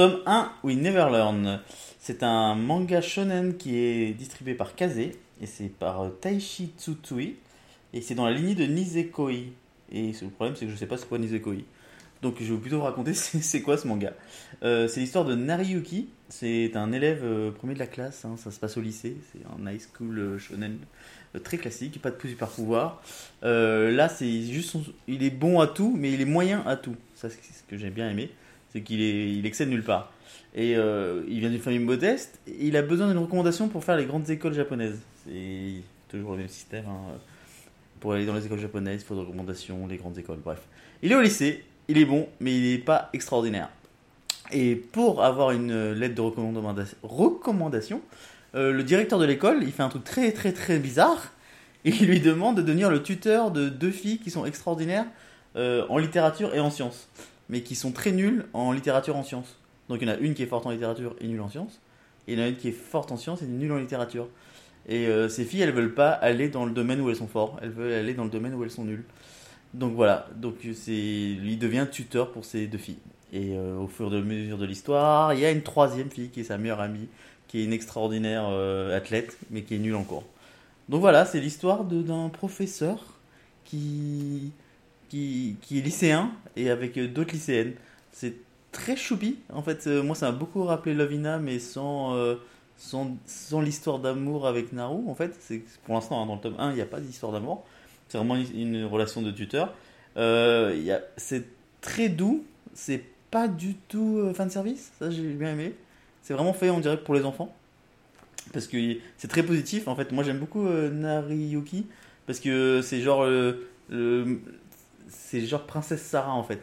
Tome 1, We Never Learn. C'est un manga shonen qui est distribué par Kaze et c'est par euh, Taishi Tsutsui et c'est dans la lignée de Nisekoi. Et le problème, c'est que je sais pas c'est quoi Nisekoi. Donc je vais plutôt vous raconter c'est quoi ce manga. Euh, c'est l'histoire de Nariyuki. C'est un élève euh, premier de la classe. hein, ça se passe au lycée. C'est un high school shonen très classique. Pas de super pouvoir. Euh, là, c'est juste il est bon à tout, mais il est moyen à tout. Ça, c'est ce que j'ai bien aimé. C'est qu'il est, il excelle nulle part. Et euh, il vient d'une famille modeste. Il a besoin d'une recommandation pour faire les grandes écoles japonaises. C'est toujours le même système. hein. Pour aller dans les écoles japonaises, il faut des recommandations, les grandes écoles, bref. Il est au lycée, il est bon, mais il n'est pas extraordinaire. Et pour avoir une lettre de recommanda- recommandation, euh, le directeur de l'école, il fait un truc très très très bizarre. Il lui demande de devenir le tuteur de deux filles qui sont extraordinaires euh, en littérature et en sciences, mais qui sont très nulles en littérature en sciences. Donc il y en a une qui est forte en littérature et nulle en sciences, et il y en a une qui est forte en sciences et nulle en littérature. Et euh, ces filles, elles veulent pas aller dans le domaine où elles sont fortes, elles veulent aller dans le domaine où elles sont nulles. Donc voilà, donc c'est lui devient tuteur pour ces deux filles. Et euh, au fur et à mesure de l'histoire, il y a une troisième fille qui est sa meilleure amie, qui est une extraordinaire euh, athlète, mais qui est nulle en cours. Donc voilà, c'est l'histoire d'un professeur qui, qui, est lycéen et avec euh, d'autres lycéennes. C'est très choupi. En fait, euh, moi, ça m'a beaucoup rappelé Lovina, mais sans, euh, sans, sans l'histoire d'amour avec Naru. En fait, c'est pour l'instant, hein, dans le tome 1, il n'y a pas d'histoire d'amour. C'est vraiment une, relation de tuteur. Euh, c'est très doux. C'est pas du tout euh, fan service. Ça, j'ai bien aimé. C'est vraiment fait, on dirait, pour les enfants. Parce que c'est très positif. En fait, moi, j'aime beaucoup Nariyuki. Parce que c'est genre. le- c'est genre Princesse Sarah, en fait.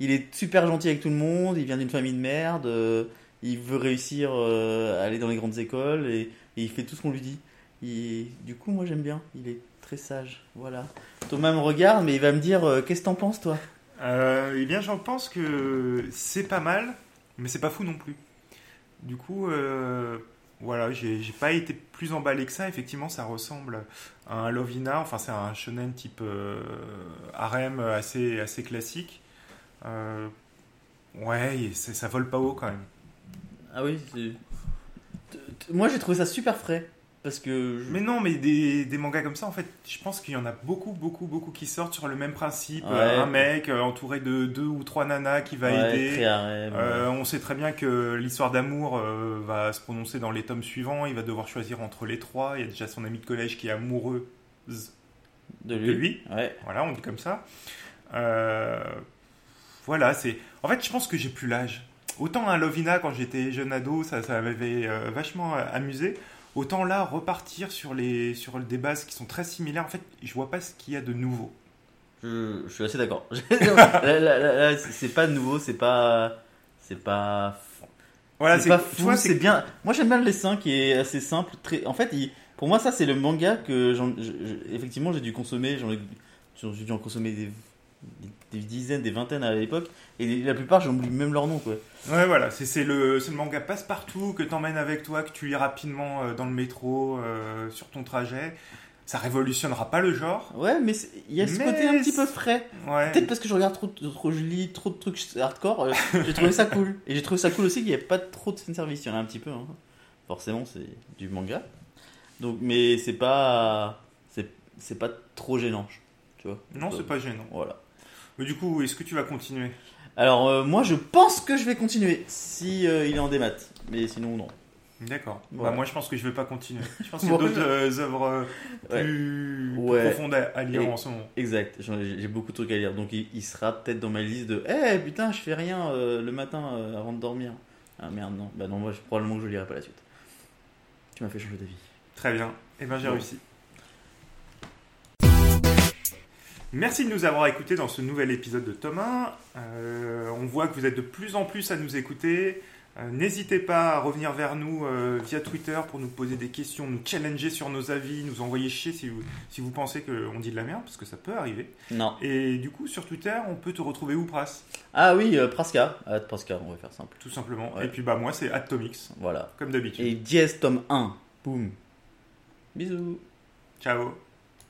Il est super gentil avec tout le monde. Il vient d'une famille de merde. euh, il veut réussir euh, à aller dans les grandes écoles. Et, il fait tout ce qu'on lui dit. Du coup, moi, j'aime bien. Il est très sage. Voilà. Thomas me regarde, mais il va me dire euh, Qu'est-ce que t'en penses, toi? Eh bien, j'en pense que c'est pas mal, mais c'est pas fou non plus. Du coup, voilà, j'ai pas été plus emballé que ça. Effectivement, ça ressemble à un Lovina. Enfin, c'est un shonen type euh, harem assez, assez classique. Euh, ouais, ça vole pas haut quand même. Ah oui, moi j'ai trouvé ça super frais parce que je- Mais non, mais des, des mangas comme ça, en fait, je pense qu'il y en a beaucoup, beaucoup, beaucoup qui sortent sur le même principe. Ouais. Euh, un mec euh, entouré de deux ou trois nanas qui va Ouais, aider. Euh, on sait très bien que l'histoire d'amour euh, va se prononcer dans les tomes suivants. Il va devoir choisir entre les trois. Il y a déjà son ami de collège qui est amoureuse de de lui. lui. Ouais. Voilà, on dit comme ça. Voilà, c'est. En fait, je pense que j'ai plus l'âge. Autant un Lovina quand j'étais jeune ado, ça, ça m'avait vachement amusé. Autant là, repartir sur, les, sur des bases qui sont très similaires, en fait, je vois pas ce qu'il y a de nouveau. Je, je suis assez d'accord. C'est pas nouveau, c'est pas, c'est pas, Voilà, c'est pas fou, c'est bien. Moi j'aime bien le dessin qui est assez simple. Très, en fait, il- pour moi ça c'est le manga que j'en- je- je- effectivement j'ai dû consommer. J'en ai, j'ai dû en consommer des, des dizaines, des vingtaines à l'époque, et la plupart j'oublie même leur nom quoi. Ouais, voilà, c'est le, le manga passe-partout que t'emmènes avec toi, que tu lis rapidement euh, dans le métro, euh, sur ton trajet. Ça révolutionnera pas le genre. Ouais, mais il y a ce Mais côté un petit peu frais. Ouais. Peut-être parce que je regarde trop, trop- je lis trop de trucs hardcore, euh, j'ai trouvé ça cool. Et j'ai trouvé ça cool aussi qu'il n'y ait pas trop de fanservice. Il y en a un petit peu, hein. forcément, c'est du manga. Donc, mais c'est pas, c'est pas trop gênant, tu vois. Non, c'est pas gênant. Voilà. Mais du coup, est-ce que tu vas continuer? Alors, euh, moi, je pense que je vais continuer si euh, il est en démat, mais sinon non. D'accord. Voilà. Bah, moi, je pense que je vais pas continuer. Je pense qu'il y a d'autres euh, œuvres plus, Ouais. profondes à, à lire Et- en ce moment. Exact. J'ai beaucoup de trucs à lire, donc il, il sera peut-être dans ma liste de. Eh putain, je fais rien le matin avant de dormir. Ah merde, non. Bah non, moi, je, probablement que je lirai pas la suite. Tu m'as fait changer d'avis. Très bien. Eh bien, j'ai réussi. Merci de nous avoir écoutés dans ce nouvel épisode de Thomas. Euh, on voit que vous êtes de plus en plus à nous écouter. Euh, N'hésitez pas à revenir vers nous euh, via Twitter pour nous poser des questions, nous challenger sur nos avis, nous envoyer chier si vous, si vous pensez qu'on dit de la merde, parce que ça peut arriver. Non. Et du coup, sur Twitter, on peut te retrouver où, Pras? Ah oui, euh, Praska. Ah, Praska, on va faire simple. Tout simplement. Ouais. Et puis, bah, moi, c'est Atomics, Voilà. comme d'habitude. Et Diez tome 1. Boum. Bisous. Ciao